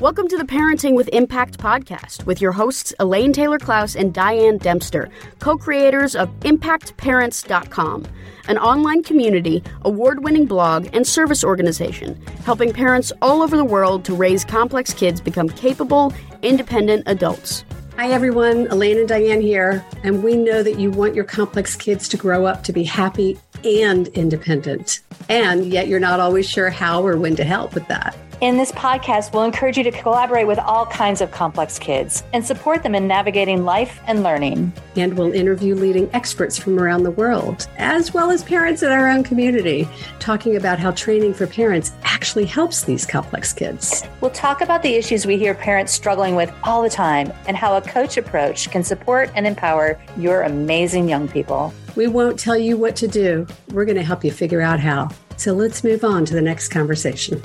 Welcome to the Parenting with Impact podcast with your hosts Elaine Taylor Klaus and Diane Dempster, co creators of ImpactParents.com, an online community, award winning blog, and service organization helping parents all over the world to raise complex kids become capable, independent adults. Hi, everyone. Elaine and Diane here. And we know that you want your complex kids to grow up to be happy and independent. And yet you're not always sure how or when to help with that. In this podcast, we'll encourage you to collaborate with all kinds of complex kids and support them in navigating life and learning. And we'll interview leading experts from around the world, as well as parents in our own community, talking about how training for parents actually helps these complex kids. We'll talk about the issues we hear parents struggling with all the time and how a coach approach can support and empower your amazing young people. We won't tell you what to do, we're going to help you figure out how. So let's move on to the next conversation.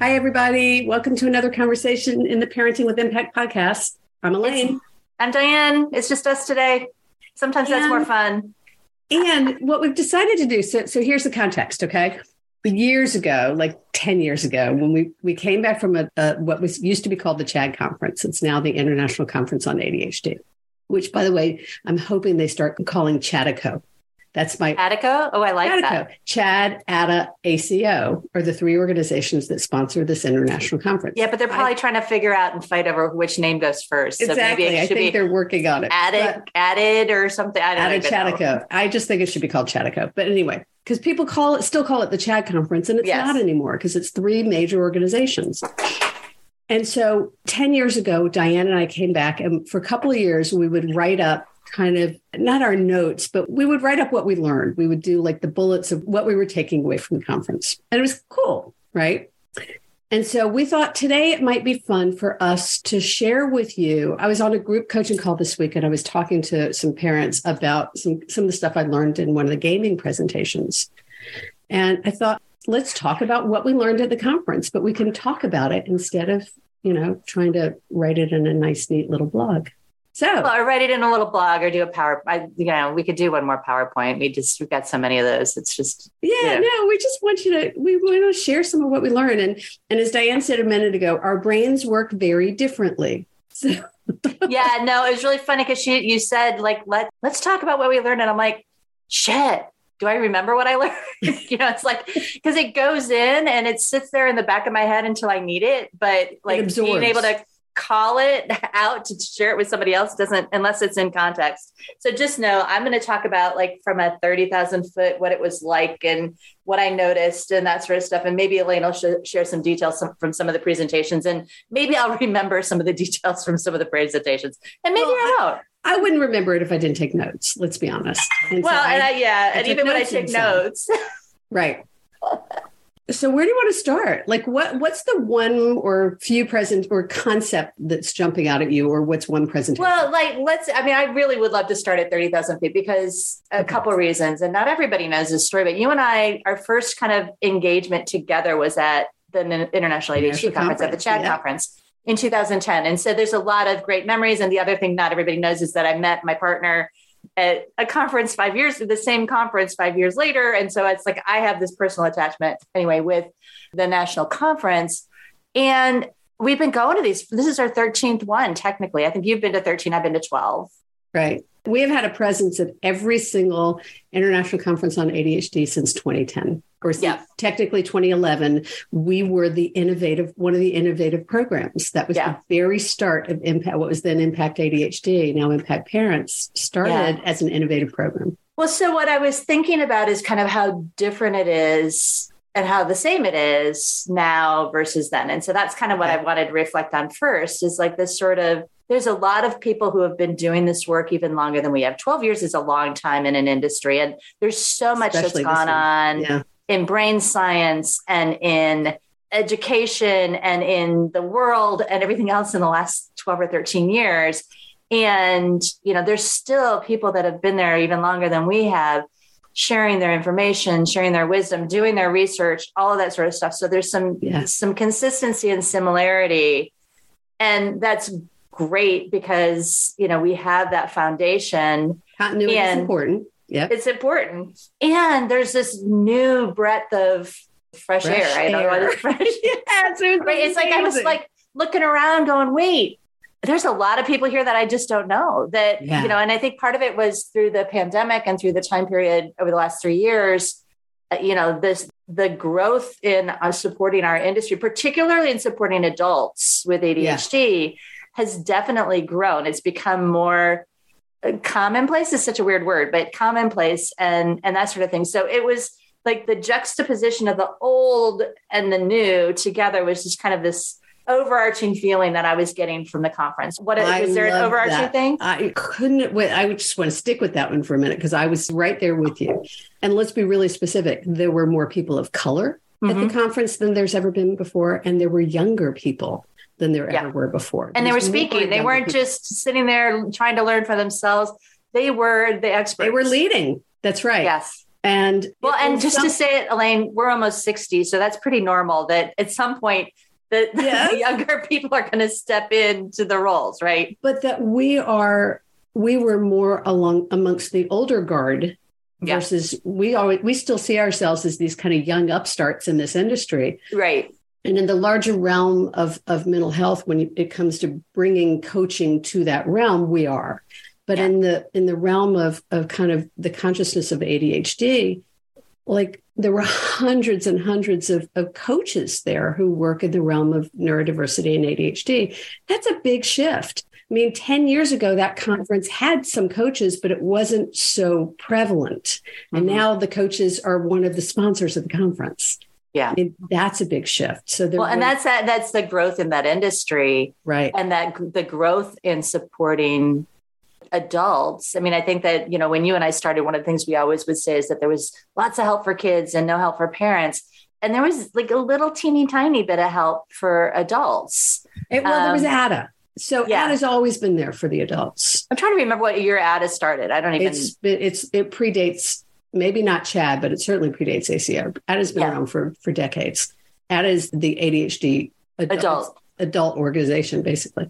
Hi, everybody. Welcome to another conversation in the Parenting with Impact podcast. I'm Elaine. I'm Diane. It's just us today. Sometimes and, that's more fun. And what we've decided to do so, so here's the context, okay? Years ago, like 10 years ago, when we, we came back from a, a, what was used to be called the CHADD conference, it's now the International Conference on ADHD, which, by the way, I'm hoping they start calling CHADICO that's my Attico. Oh, I like Attico. that. CHADD, ADDA, ACO are the three organizations that sponsor this international conference. Yeah, but they're probably I, trying to figure out and fight over which name goes first. Exactly. So maybe I think they're working on it. Added, added, or something. I don't added CHADICO. I just think it should be called CHADICO. But anyway, because people call it, still call it the CHADD conference, and it's yes. not anymore because it's three major organizations. And so 10 years ago, Diane and I came back, and for a couple of years, we would write up kind of not our notes, but we would write up what we learned. We would do like the bullets of what we were taking away from the conference. And it was cool, right? And so we thought today it might be fun for us to share with you. I was on a group coaching call this week and I was talking to some parents about some, some of the stuff I learned in one of the gaming presentations. And I thought, let's talk about what we learned at the conference, but we can talk about it instead of, you know, trying to write it in a nice, neat little blog. So, well, or write it in a little blog or do a power. I, you know, we could do one more PowerPoint. We just we've got so many of those. It's just yeah, you know. no. We just want you to we want to share some of what we learn. And and as Diane said a minute ago, our brains work very differently. So. yeah, no, it was really funny because she you said like let let's talk about what we learned, and I'm like, shit. Do I remember what I learned? you know, it's like because it goes in and it sits there in the back of my head until I need it. But like being able to call it out to share it with somebody else doesn't unless it's in context so just know i'm going to talk about like from a 30000 foot what it was like and what i noticed and that sort of stuff and maybe elaine will sh- share some details from some of the presentations and maybe i'll remember some of the details from some of the presentations and maybe well, i won't I wouldn't remember it if I didn't take notes. Let's be honest. And well, so I, and I, yeah, I and even when I take notes, right. So where do you want to start? Like what what's the one or few present or concept that's jumping out at you or what's one presentation? Well, like let's I mean I really would love to start at 30,000 feet because a okay. couple of reasons and not everybody knows this story but you and I our first kind of engagement together was at the International ADHD conference, conference, at the CHADD yeah. conference in 2010. And so there's a lot of great memories and the other thing not everybody knows is that I met my partner at a conference five years, the same conference five years later. And so it's like I have this personal attachment anyway with the national conference. And we've been going to these. This is our 13th one, technically. I think you've been to 13, I've been to 12. Right. We have had a presence at every single international conference on ADHD since 2010 or yeah. technically 2011 we were the innovative one of the innovative programs that was yeah. the very start of impact what was then impact adhd now impact parents started yeah. as an innovative program well so what i was thinking about is kind of how different it is and how the same it is now versus then and so that's kind of what i wanted to reflect on first is like this sort of there's a lot of people who have been doing this work even longer than we have. 12 years is a long time in an industry and there's so much Especially that's gone on yeah. in brain science and in education and in the world and everything else in the last 12 or 13 years. And you know there's still people that have been there even longer than we have sharing their information sharing their wisdom doing their research all of that sort of stuff. So there's some yes. some consistency and similarity and that's great because you know we have that foundation continuity is important yeah. It's important. And there's this new breadth of fresh, fresh air? Air. Fresh. yes, it right? It's like I was like looking around, going, "Wait, there's a lot of people here that I just don't know." That yeah. you know, and I think part of it was through the pandemic and through the time period over the last three years. Uh, you know, this the growth in uh, supporting our industry, particularly in supporting adults with ADHD, yeah. Has definitely grown. It's become more uh, commonplace is such a weird word, but commonplace and and that sort of thing. So it was like the juxtaposition of the old and the new together was just kind of this overarching feeling that I was getting from the conference. What is there an overarching that. thing? I couldn't wait. I would just want to stick with that one for a minute because I was right there with you. And let's be really specific. There were more people of color mm-hmm. at the mm-hmm. conference than there's ever been before, and there were younger people than there yeah. ever were before. And they were speaking. They weren't people. just sitting there trying to learn for themselves. They were the experts. They were leading. That's right. Yes. And well, and just some- to say it, Elaine, we're almost 60. So that's pretty normal that at some point that yes. the younger people are going to step into the roles, right? But that we are, we were more along amongst the older guard versus yeah. we always, we still see ourselves as these kind of young upstarts in this industry. Right. And in the larger realm of, of mental health, when it comes to bringing coaching to that realm, we are. But yeah. in the in the realm of of kind of the consciousness of ADHD, like there were hundreds and hundreds of, of coaches there who work in the realm of neurodiversity and ADHD. That's a big shift. I mean, 10 years ago, that conference had some coaches, but it wasn't so prevalent. Mm-hmm. And now the coaches are one of the sponsors of the conference. Yeah. I mean, that's a big shift. So well, and that's that, that's the growth in that industry. Right. And that the growth in supporting adults i mean i think that you know when you and i started one of the things we always would say is that there was lots of help for kids and no help for parents and there was like a little teeny tiny bit of help for adults it, well um, there was um, ADDA so yeah. ADDA's always been there for the adults. I'm trying to remember what year ADDA started. I don't even. It's it's it predates maybe not CHADD, but it certainly predates ACO. ADDA's been yeah. around for for decades. ADDA is the ADHD adult, adult adult organization basically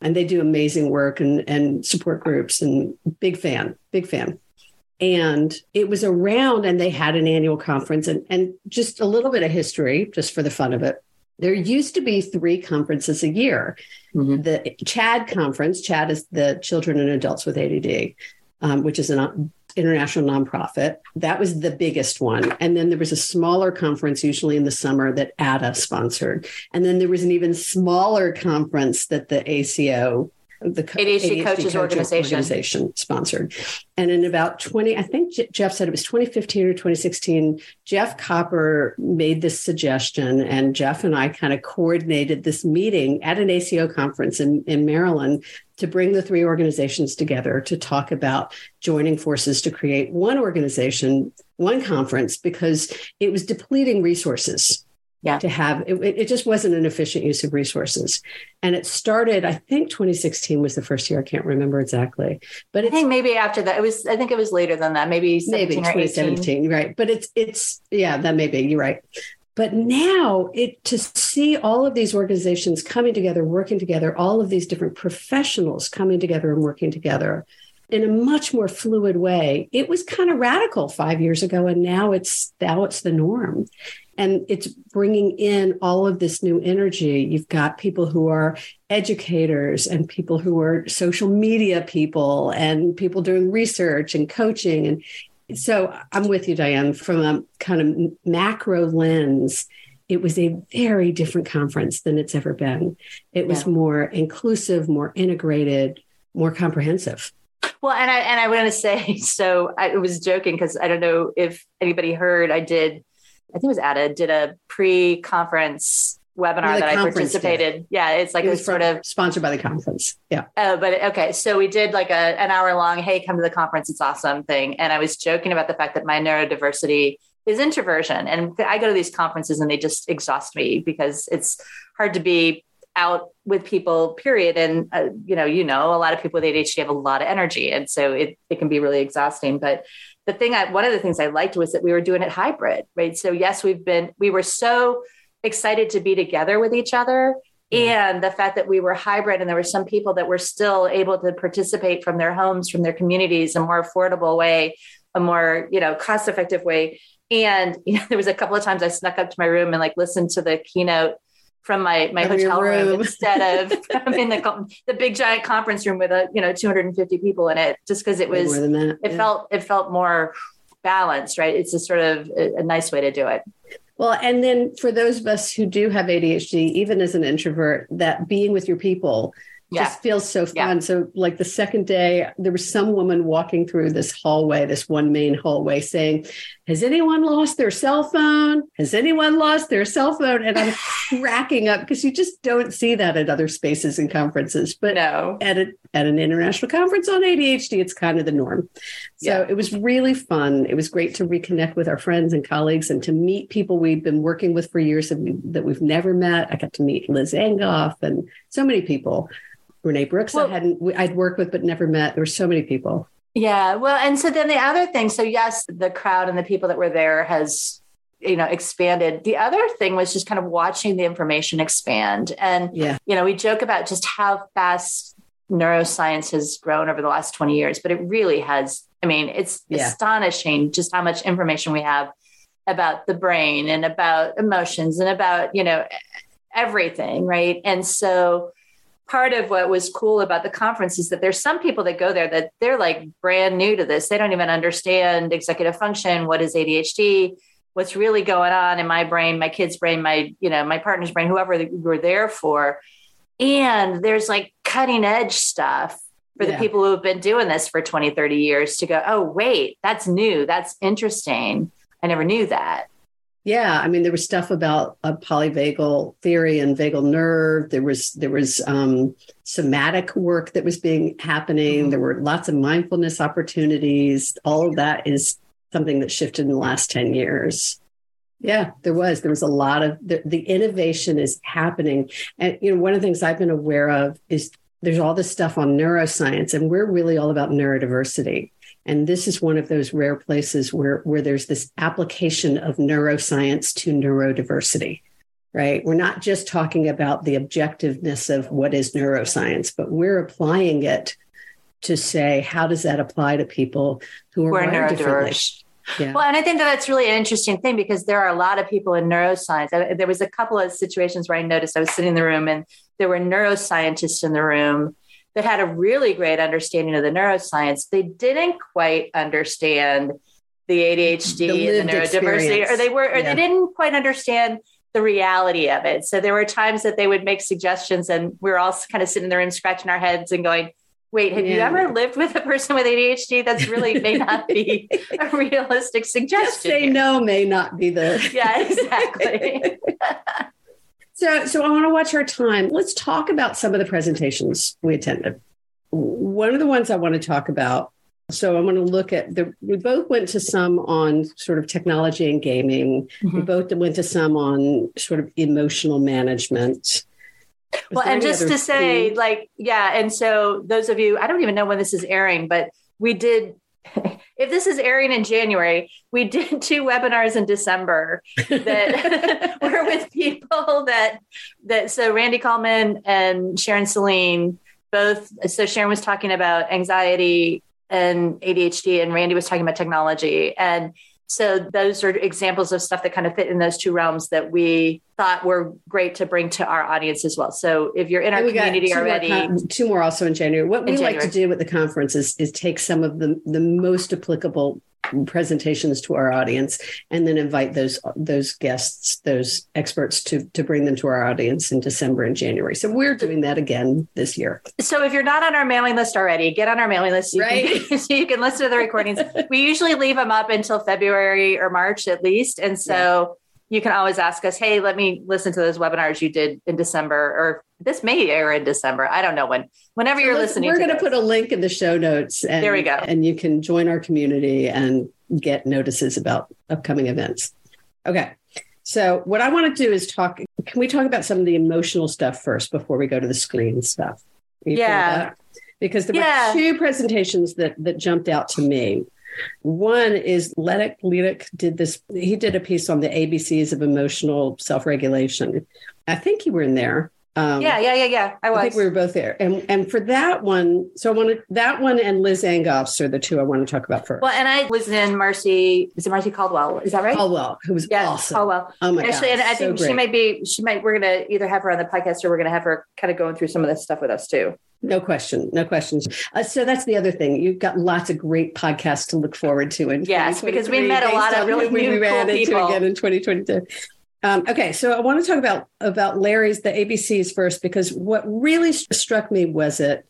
and they do amazing work and and support groups and big fan big fan and it was around and they had an annual conference and and just a little bit of history just for the fun of it there used to be three conferences a year mm-hmm. the CHADD conference CHADD is the children and adults with add um, which is an international nonprofit. That was the biggest one. And then there was a smaller conference, usually in the summer, that ADDA sponsored. And then there was an even smaller conference that the ACO the ADHD, ADHD Coaches, Organization. Organization. sponsored. And in about 20, I think Jeff said it was 2015 or 2016, Jeff Copper made this suggestion, and Jeff and I kind of coordinated this meeting at an ACO conference in, in Maryland to bring the three organizations together to talk about joining forces to create one organization, one conference, because it was depleting resources yeah. to have. It, it just wasn't an efficient use of resources. And it started i think 2016 was the first year i can't remember exactly but i think maybe after that it was i think it was later than that maybe maybe 2017 right but it's it's yeah that may be you're right but now it to see all of these organizations coming together working together all of these different professionals coming together and working together in a much more fluid way it was kind of radical five years ago and now it's now it's the norm. And it's bringing in all of this new energy. You've got people who are educators and people who are social media people and people doing research and coaching and so i'm with you diane from a kind of macro lens it was a very different conference than it's ever been it was yeah. more inclusive more integrated more comprehensive well, and I and I want to say so. I was joking because I don't know if anybody heard. I did I think it was ADDA did a pre-conference webinar that I participated. Yeah, it's like it was sort of sponsored by the conference. Yeah. Oh, but okay. So we did like a an hour long, hey, come to the conference, it's awesome thing. And I was joking about the fact that my neurodiversity is introversion. And I go to these conferences and they just exhaust me because it's hard to be out with people period and uh, you know you know a lot of people with adhd have a lot of energy and so it, it can be really exhausting but the thing I, one of the things I liked was that we were doing it hybrid, right? So yes, we've been, we were so excited to be together with each other. And the fact that we were hybrid and there were some people that were still able to participate from their homes, from their communities, a more affordable way, a more, you know, cost effective way And you know, there was a couple of times I snuck up to my room and like listened to the keynote from my my hotel room. room. instead of in the the big giant conference room with a you know 250 people in it, just because it was that, it yeah. felt it felt more balanced, right? It's a sort of a, a nice way to do it. Well, and then for those of us who do have ADHD, even as an introvert, that being with your people yeah. just feels so fun. Yeah. So, like the second day, there was some woman walking through this hallway, this one main hallway, saying, Has anyone lost their cell phone? Has anyone lost their cell phone? And I'm cracking up because you just don't see that at other spaces and conferences. But no. at, a, at an international conference on ADHD, it's kind of the norm. So, yeah. it was really fun. It was great to reconnect with our friends and colleagues and to meet people we've been working with for years that we've never met. I got to meet Liz Angoff and so many people. René Brooks well, I hadn't I'd worked with but never met. There were so many people. Yeah. Well, and so then the other thing, so yes, the crowd and the people that were there has you know expanded the other thing was just kind of watching the information expand and yeah. you know we joke about just how fast neuroscience has grown over the last 20 years but it really has i mean it's yeah. astonishing just how much information we have about the brain and about emotions and about you know everything right and so part of what was cool about the conference is that there's some people that go there that they're like brand new to this. They don't even understand executive function, what is ADHD, what's really going on in my brain, my kid's brain, my, you know, my partner's brain, whoever we're there for. And there's like cutting edge stuff for the people who have been doing this for 20, 30 years to go, oh, wait, that's new. That's interesting. I never knew that. Yeah, I mean, there was stuff about a polyvagal theory and vagal nerve. There was there was um, somatic work that was being happening. Mm-hmm. There were lots of mindfulness opportunities. All of that is something that shifted in the last ten years. Yeah, there was. There was a lot of the, the innovation is happening, and you know, one of the things I've been aware of is there's all this stuff on neuroscience, and we're really all about neurodiversity. And this is one of those rare places where, where there's this application of neuroscience to neurodiversity, right? We're not just talking about the objectiveness of what is neuroscience, but we're applying it to say, how does that apply to people who are neurodiverse? Yeah. Well, and I think that that's really an interesting thing because there are a lot of people in neuroscience. There was a couple of situations where I noticed I was sitting in the room and there were neuroscientists in the room that had a really great understanding of the neuroscience, they didn't quite understand the ADHD the and the neurodiversity, experience. or they were, or yeah. they didn't quite understand the reality of it. So there were times that they would make suggestions, and we were all kind of sitting there and scratching our heads and going, Wait, have yeah. you ever lived with a person with ADHD? That's really may not be a realistic suggestion. Just say here. no may not be the. yeah, exactly. So, so I want to watch our time. Let's talk about some of the presentations we attended. One of the ones I want to talk about. So I want to look at the. We both went to some on sort of technology and gaming. Mm-hmm. We both went to some on sort of emotional management. Was well, and just to say, like, yeah, and so those of you, I don't even know when this is airing, but we did if this is airing in January, we did two webinars in December that were with people that that so Randy Kulman and Sharon Saline both so Sharon was talking about anxiety and ADHD and Randy was talking about technology and so those are examples of stuff that kind of fit in those two realms that we thought were great to bring to our audience as well. So if you're in our community already, more two more also in January. What we January. like to do with the conference is, is take some of the the most applicable presentations to our audience and then invite those those guests those experts to to bring them to our audience in december and january. So we're doing that again this year. So if you're not on our mailing list already get on our mailing list. So right you can, so you can listen to the recordings. We usually leave them up until february or march at least. And so you can always ask us, hey, let me listen to those webinars you did in December, or this may air in December. I don't know when. Whenever so you're listening, we're going to put a link in the show notes. And, there we go. And you can join our community and get notices about upcoming events. Okay. So what I want to do is talk. Can we talk about some of the emotional stuff first before we go to the screen stuff? yeah. Because there yeah. were two presentations that that jumped out to me. One is Ledik Ledik did this, he did a piece on the ABCs of emotional self regulation. I think you were in there. Um, yeah, yeah, yeah, yeah. I was. I think we were both there, and and for that one, so I wanted that one and Liz Angoffs are the two I want to talk about first. Well, and I was in Marcy. Is it Marcy Caldwell? Is that right? Caldwell, who was yeah, awesome. Caldwell. Oh my Actually, God, and I think so she might be. She might. We're gonna either have her on the podcast or we're gonna have her kind of going through some of this stuff with us too. No question, no questions. Uh, so that's the other thing. You've got lots of great podcasts to look forward to. In yes, because we met a lot of really new, we ran cool into again in 2022. Um, okay, so I want to talk about about Larry's the ABCs first because what really struck me was it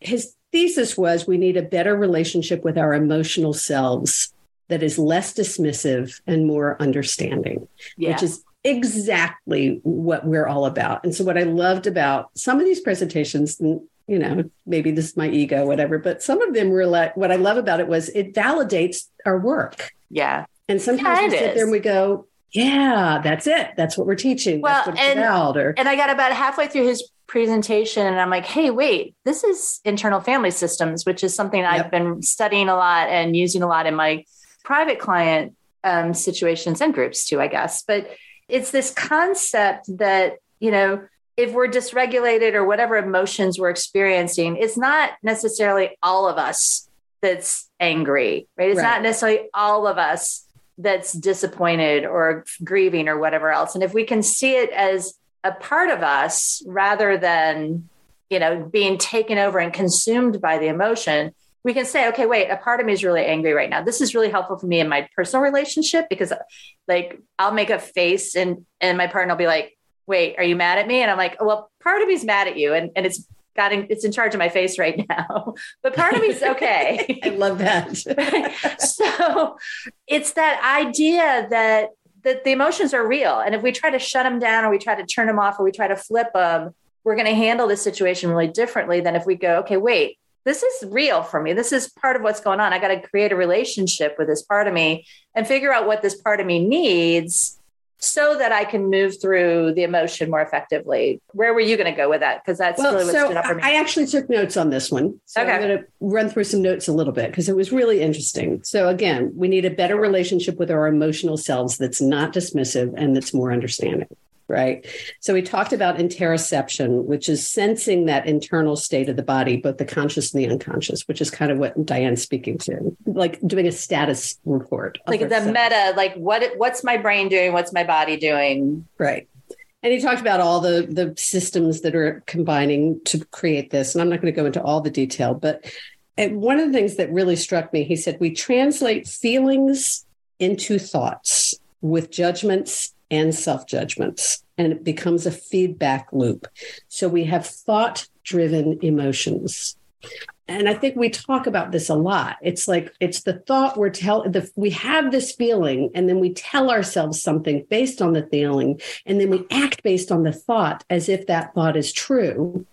his thesis was we need a better relationship with our emotional selves that is less dismissive and more understanding, yeah. which is exactly what we're all about. And so what I loved about some of these presentations, you know, maybe this is my ego, whatever, but some of them were like what I love about it was it validates our work. Yeah. And sometimes yeah, we sit is. there and we go, yeah, that's it. That's what we're teaching. Well, and, about, or, and I got about halfway through his presentation and I'm like, hey, wait, this is internal family systems, which is something yep. I've been studying a lot and using a lot in my private client um, situations and groups too, I guess. But it's this concept that, you know, if we're dysregulated or whatever emotions we're experiencing, it's not necessarily all of us that's angry, right? It's right. not necessarily all of us that's disappointed or grieving or whatever else. And if we can see it as a part of us rather than, you know, being taken over and consumed by the emotion, we can say, okay, wait, a part of me is really angry right now. This is really helpful for me in my personal relationship because like I'll make a face and and my partner will be like, wait, are you mad at me? And I'm like, well, part of me's mad at you. And and it's got in, it's in charge of my face right now, but part of me is okay. I love that. so it's that idea that that the emotions are real, and if we try to shut them down, or we try to turn them off, or we try to flip them, we're going to handle the situation really differently than if we go, okay, wait, this is real for me. This is part of what's going on. I got to create a relationship with this part of me and figure out what this part of me needs so that I can move through the emotion more effectively. Where were you going to go with that? Because that's well, really what so stood up for me. I actually took notes on this one. So okay. I'm going to run through some notes a little bit because it was really interesting. So again, we need a better relationship with our emotional selves that's not dismissive and that's more understanding right? So we talked about interoception, which is sensing that internal state of the body, both the conscious and the unconscious, which is kind of what Diane's speaking to, like doing a status report. Like the meta, like what what's my brain doing? What's my body doing? Right. And he talked about all the the systems that are combining to create this. And I'm not going to go into all the detail, but one of the things that really struck me, he said, we translate feelings into thoughts with judgments and self judgments. And it becomes a feedback loop. So we have thought driven emotions. And I think we talk about this a lot. It's like it's the thought we're tell the we have this feeling, and then we tell ourselves something based on the feeling, and then we act based on the thought as if that thought is true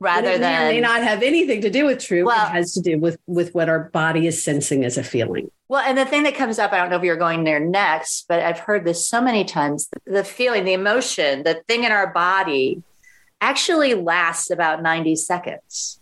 rather it than may, may not have anything to do with truth. Well, it has to do with with what our body is sensing as a feeling. Well, and the thing that comes up, I don't know if you're going there next, but I've heard this so many times. The feeling, the emotion, the thing in our body actually lasts about 90 seconds.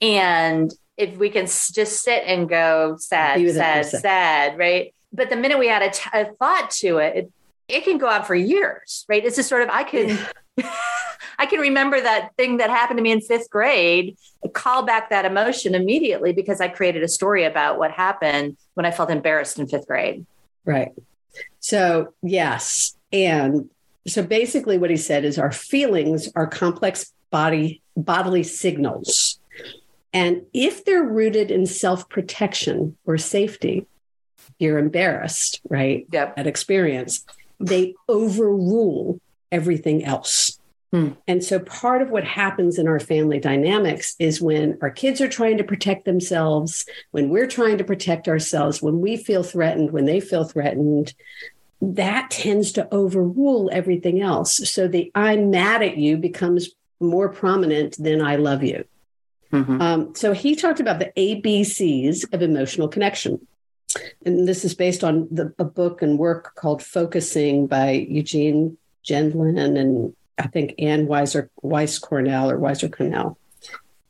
And if we can just sit and go sad, sad, sad, right? But the minute we add a, t- a thought to it, it, it can go on for years, right? It's just sort of, I can. I can remember that thing that happened to me in fifth grade, call back that emotion immediately because I created a story about what happened when I felt embarrassed in fifth grade. Right. So, yes. And so basically what he said is our feelings are complex body bodily signals. And if they're rooted in self-protection or safety, you're embarrassed, right? Yep. That experience, they overrule everything else. Hmm. And so part of what happens in our family dynamics is when our kids are trying to protect themselves, when we're trying to protect ourselves, when we feel threatened, when they feel threatened, that tends to overrule everything else. So the I'm mad at you becomes more prominent than I love you. Mm-hmm. Um, so he talked about the ABCs of emotional connection. And this is based on the, a book and work called Focusing by Eugene Gendlin and I think Ann Weiser Weiss Cornell or Weiser Cornell.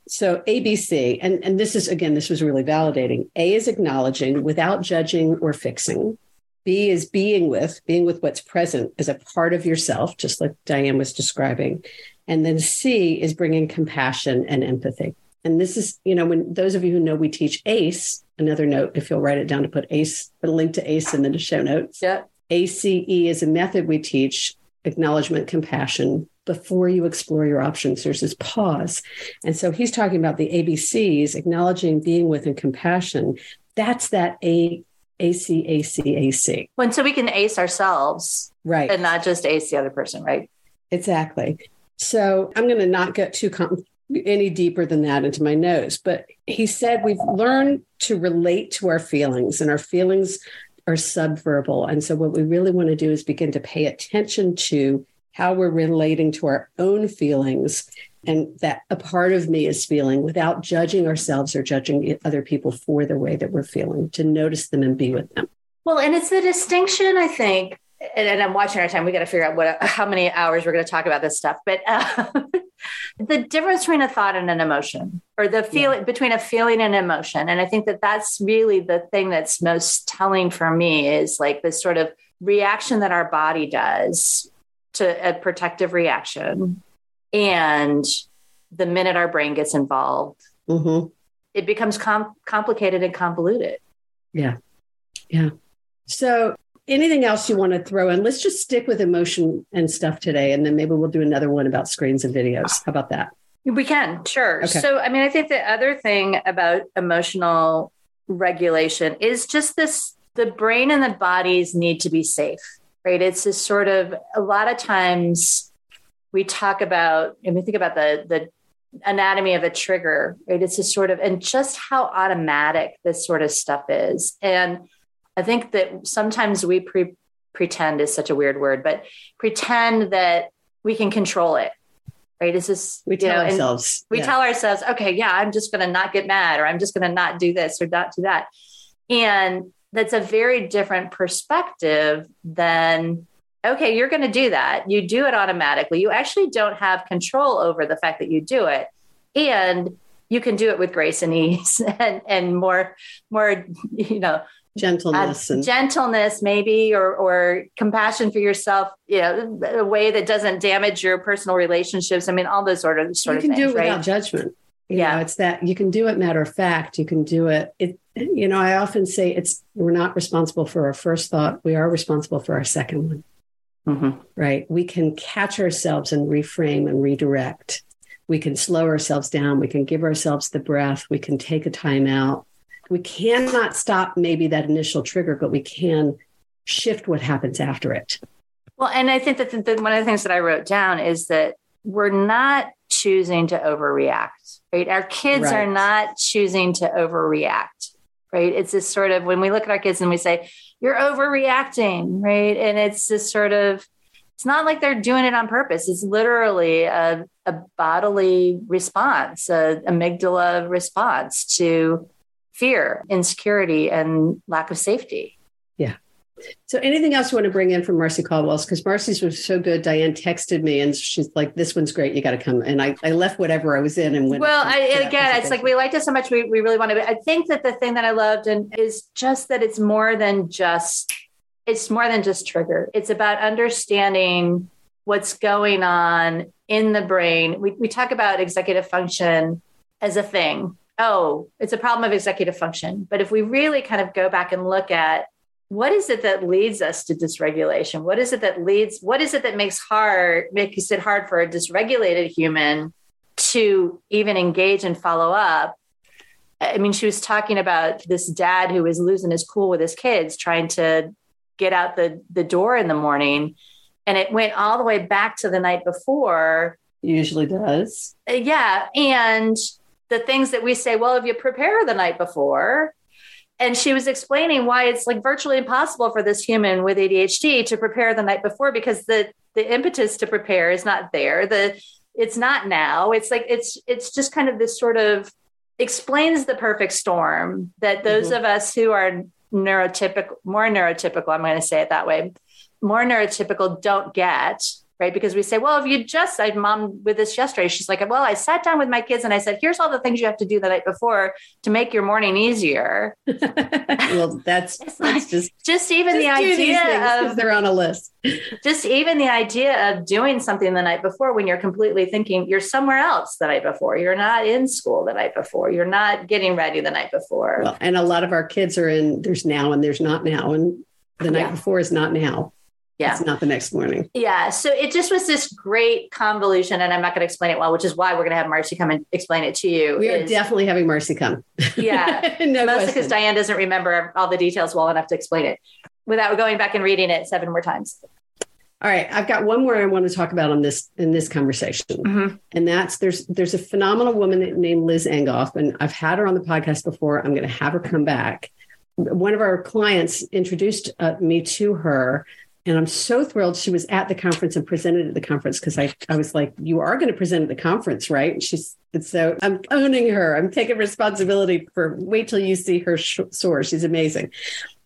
So ABC, and, and this is again, this was really validating. A is acknowledging without judging or fixing. B is being with, being with what's present as a part of yourself, just like Diane was describing. And then C is bringing compassion and empathy. And this is, you know, when those of you who know we teach ACE, another note, if you'll write it down to put ACE, put a link to ACE in the show notes. Yeah. ACE is a method we teach acknowledgement, compassion. Before you explore your options, there's this pause. And so he's talking about the ABCs, acknowledging, being with, and compassion. That's that A A C A C A C. When so we can ace ourselves. Right. And not just ace the other person, right? Exactly. So I'm going to not get too com- any deeper than that into my nose, but he said we've learned to relate to our feelings, and our feelings are subverbal. And so, what we really want to do is begin to pay attention to how we're relating to our own feelings and that a part of me is feeling without judging ourselves or judging other people for the way that we're feeling, to notice them and be with them. Well, and it's the distinction, I think, and, and I'm watching our time. We got to figure out what how many hours we're going to talk about this stuff. But uh, the difference between a thought and an emotion, or the feeling yeah. between a feeling and emotion, and I think that that's really the thing that's most telling for me is like this sort of reaction that our body does to a protective reaction, and the minute our brain gets involved, mm-hmm. it becomes com- complicated and convoluted. Yeah, yeah. So anything else you want to throw in? Let's just stick with emotion and stuff today, and then maybe we'll do another one about screens and videos. How about that? We can, sure. Okay. So, I mean, I think the other thing about emotional regulation is just this the brain and the bodies need to be safe, right? It's this sort of a lot of times we talk about, and we think about the, the, anatomy of a trigger, right? It's just sort of, and just how automatic this sort of stuff is. And I think that sometimes we pre- pretend is such a weird word, but pretend that we can control it. Right. It's just, we tell know, ourselves, we yeah. tell ourselves, okay, yeah, I'm just going to not get mad or I'm just going to not do this or not do that. And that's a very different perspective than, okay, you're going to do that. You do it automatically. You actually don't have control over the fact that you do it. And you can do it with grace and ease and, and more, more, you know, gentleness and gentleness maybe or or compassion for yourself you know a way that doesn't damage your personal relationships. I mean all those sort of sort you can of things, do it right? without judgment. You yeah. know, it's that you can do it matter of fact. You can do it it you know i often say it's we're not responsible for our first thought. We are responsible for our second one. Mm-hmm. right? We can catch ourselves and reframe and redirect. We can slow ourselves down. We can give ourselves the breath. We can take a time out we cannot stop maybe that initial trigger, but we can shift what happens after it. Well, and I think that the, the, one of the things that I wrote down is that we're not choosing to overreact, right? Our kids right. are not choosing to overreact, right? It's this sort of when we look at our kids and we say, you're overreacting, right? And it's this sort of, it's not like they're doing it on purpose. It's literally a, a bodily response, a amygdala response to fear, insecurity, and lack of safety. Yeah. So, anything else you want to bring in from Marcy Caldwell's? Because Marcy's was so good. Diane texted me and she's like, "This one's great. You got to come." And I, I left whatever I was in and went. Well, I, again, it's like we liked it so much. We, we really wanted. I think that the thing that I loved and is just that it's more than just. It's more than just trigger. It's about understanding what's going on in the brain. We we talk about executive function as a thing oh, it's a problem of executive function. But if we really kind of go back and look at what is it that leads us to dysregulation? What is it that leads, what is it that makes hard, makes it hard for a dysregulated human to even engage and follow up? I mean, she was talking about this dad who was losing his cool with his kids, trying to get out the, the door in the morning. And it went all the way back to the night before. Usually does. Uh, yeah. And the things that we say, well, if you prepare the night before, and she was explaining why it's like virtually impossible for this human with ADHD to prepare the night before because the the impetus to prepare is not there. The it's not now. It's like it's it's just kind of this sort of explains the perfect storm that those mm-hmm. of us who are neurotypical, more neurotypical, I'm going to say it that way, more neurotypical don't get right? Because we say, well, if you just, I mom with this yesterday, she's like, well, I sat down with my kids and I said, here's all the things you have to do the night before to make your morning easier. well, that's, that's like, just, just even just the idea of they're on a list. Just even the idea of doing something the night before when you're completely thinking you're somewhere else the night before, you're not in school the night before, you're not getting ready the night before. Well, and a lot of our kids are in, there's now and there's not now. And the night yeah. before is not now. Yeah. It's not the next morning. Yeah. So it just was this great convolution, and I'm not going to explain it well, which is why we're going to have Marcy come and explain it to you. We are definitely having Marcy come. Yeah. no Mostly because Diane doesn't remember all the details well enough to explain it without going back and reading it seven more times. All right, I've got one more I want to talk about on this in this conversation, mm-hmm. and that's there's there's a phenomenal woman named Liz Angoff, and I've had her on the podcast before. I'm going to have her come back. One of our clients introduced uh, me to her and I'm so thrilled she was at the conference and presented at the conference because I, I was like, you are going to present at the conference, right? And she's, and so I'm owning her. I'm taking responsibility for wait till you see her sh- soar. She's amazing.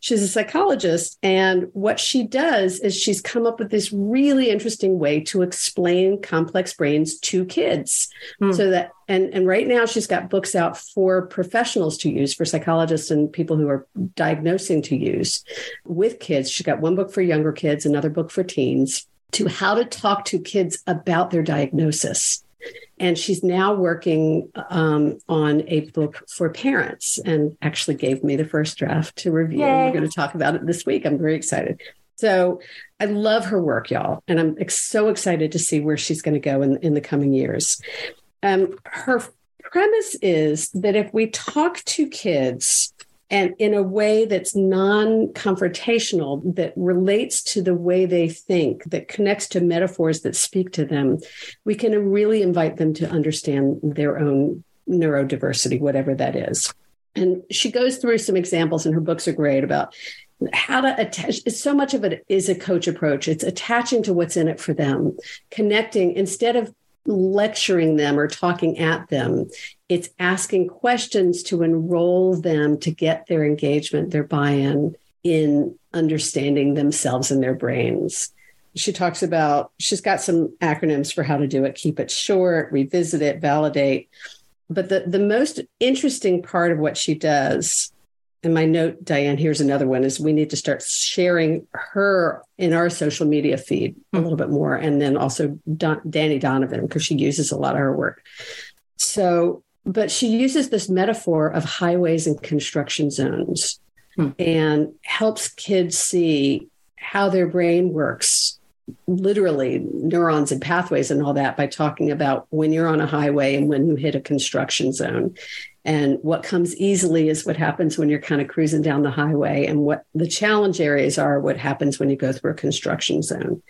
She's a psychologist. And what she does is she's come up with this really interesting way to explain complex brains to kids. Mm. So that, and, and right now she's got books out for professionals to use, for psychologists and people who are diagnosing to use with kids. She's got one book for younger kids, another book for teens to how to talk to kids about their diagnosis. And she's now working um, on a book for parents and actually gave me the first draft to review. Yay. We're going to talk about it this week. I'm very excited. So I love her work, y'all. And I'm ex- so excited to see where she's going to go in, in the coming years. Um, her premise is that if we talk to kids and in a way that's non confrontational, that relates to the way they think, that connects to metaphors that speak to them, we can really invite them to understand their own neurodiversity, whatever that is. And she goes through some examples, and her books are great about how to attach so much of it is a coach approach it's attaching to what's in it for them connecting instead of lecturing them or talking at them. It's asking questions to enroll them to get their engagement, their buy in in understanding themselves and their brains. She talks about, she's got some acronyms for how to do it keep it short, revisit it, validate. But the, the most interesting part of what she does and my note, Diane, here's another one is we need to start sharing her in our social media feed a hmm. little bit more. And then also Don, Dani Donovan, because she uses a lot of her work. So, but she uses this metaphor of highways and construction zones hmm. and helps kids see how their brain works literally neurons and pathways and all that by talking about when you're on a highway and when you hit a construction zone and what comes easily is what happens when you're kind of cruising down the highway. And what the challenge areas are what happens when you go through a construction zone.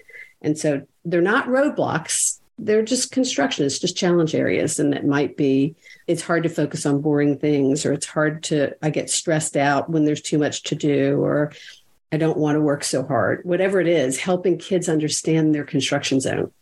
And so they're not roadblocks, they're just construction, it's just challenge areas. And it might be, it's hard to focus on boring things, or it's hard to, I get stressed out when there's too much to do, or I don't want to work so hard. Whatever it is, helping kids understand their construction zone.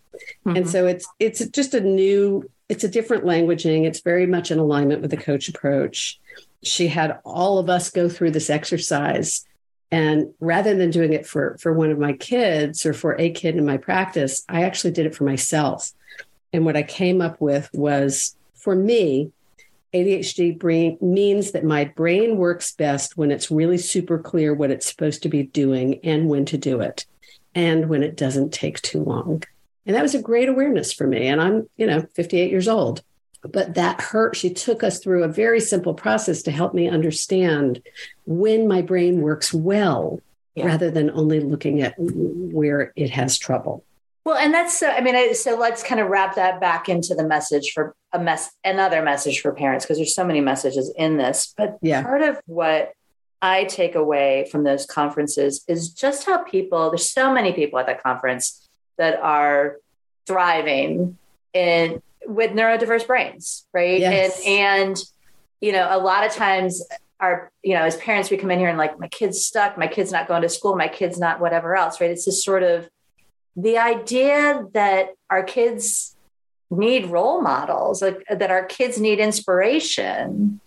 Mm-hmm. And so it's it's just a new it's a different languaging. It's very much in alignment with the coach approach. She had all of us go through this exercise. And rather than doing it for, for one of my kids or for a kid in my practice, I actually did it for myself. And what I came up with was for me, ADHD brain means that my brain works best when it's really super clear what it's supposed to be doing and when to do it, and when it doesn't take too long. And that was a great awareness for me. And I'm, you know, 58 years old. But that hurt. She took us through a very simple process to help me understand when my brain works well yeah. rather than only looking at where it has trouble. Well, and that's so, I mean, so let's kind of wrap that back into the message for a mess, another message for parents, because there's so many messages in this. But yeah. part of what I take away from those conferences is just how people, there's so many people at that conference that are thriving in with neurodiverse brains, right? Yes. And and you know, a lot of times our, you know, as parents, we come in here and like, my kid's stuck, my kid's not going to school, my kid's not whatever else, right? It's just sort of the idea that our kids need role models, like that our kids need inspiration.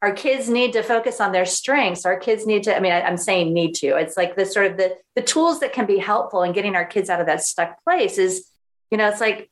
Our kids need to focus on their strengths. Our kids need to i mean I, am saying need to. It's like the sort of the the tools that can be helpful in getting our kids out of that stuck place is you know it's like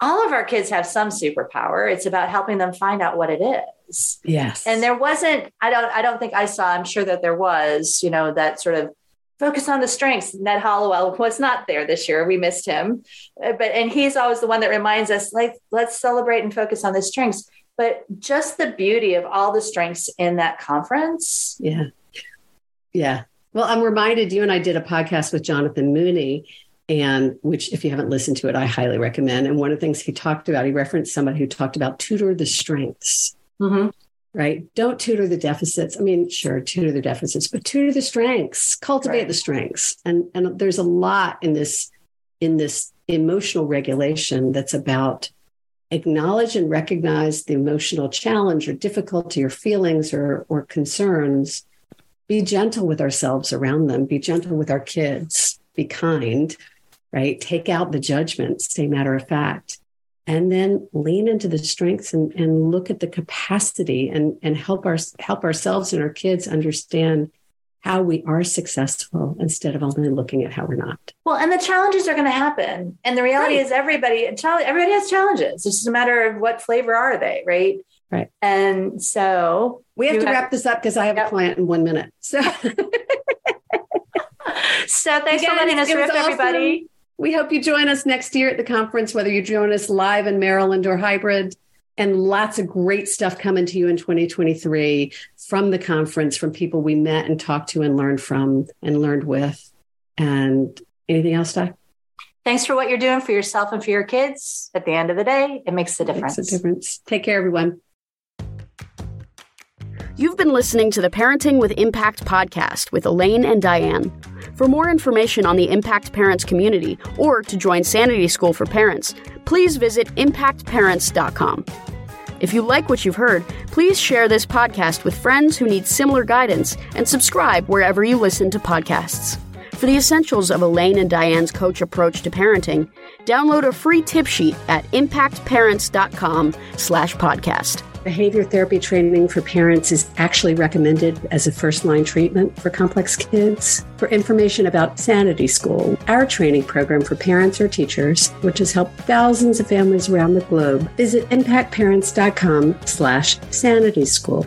all of our kids have some superpower. It's about helping them find out what it is. Yes. And there wasn't i don't i don't think i saw i'm sure that there was you know that sort of focus on the strengths ned hallowell was not there this year we missed him uh, but and he's always the one that reminds us like let's celebrate and focus on the strengths but just the beauty of all the strengths in that conference. Yeah. Yeah. Well, I'm reminded you and I did a podcast with Jonathan Mooney, and which, if you haven't listened to it, I highly recommend. And one of the things he talked about, he referenced somebody who talked about tutor the strengths. Mm-hmm. Right. Don't tutor the deficits. I mean, sure, tutor the deficits, but tutor the strengths, cultivate right. the strengths. And and there's a lot in this in this emotional regulation that's about acknowledge and recognize the emotional challenge or difficulty or feelings or, or concerns, be gentle with ourselves around them, be gentle with our kids, be kind, right? Take out the judgment, stay matter of fact, and then lean into the strengths and, and look at the capacity and, and help our help ourselves and our kids understand how we are successful instead of only looking at how we're not. Well, and the challenges are going to happen. And the reality right. is everybody everybody has challenges. It's just a matter of what flavor are they, right? Right. And so we have to have, wrap this up because I have yep. a client in one minute. So So thanks Again, for letting us rip awesome. everybody. We hope you join us next year at the conference, whether you join us live in Maryland or hybrid. And lots of great stuff coming to you in 2023 from the conference from people we met and talked to and learned from and learned with. And anything else Doc? thanks for what you're doing for yourself and for your kids. At the end of the day it makes a difference makes a difference. Take care everyone You've been listening to the Parenting with Impact podcast with Elaine and Diane. For more information on the Impact Parents community or to join Sanity School for Parents, please visit impactparents.com. If you like what you've heard, please share this podcast with friends who need similar guidance and subscribe wherever you listen to podcasts. For the essentials of Elaine and Diane's coach approach to parenting, download a free tip sheet at impactparents.com slash podcast. Behavior therapy training for parents is actually recommended as a first line treatment for complex kids. For information about Sanity School, our training program for parents or teachers, which has helped thousands of families around the globe, visit impactparents.com slash sanity school.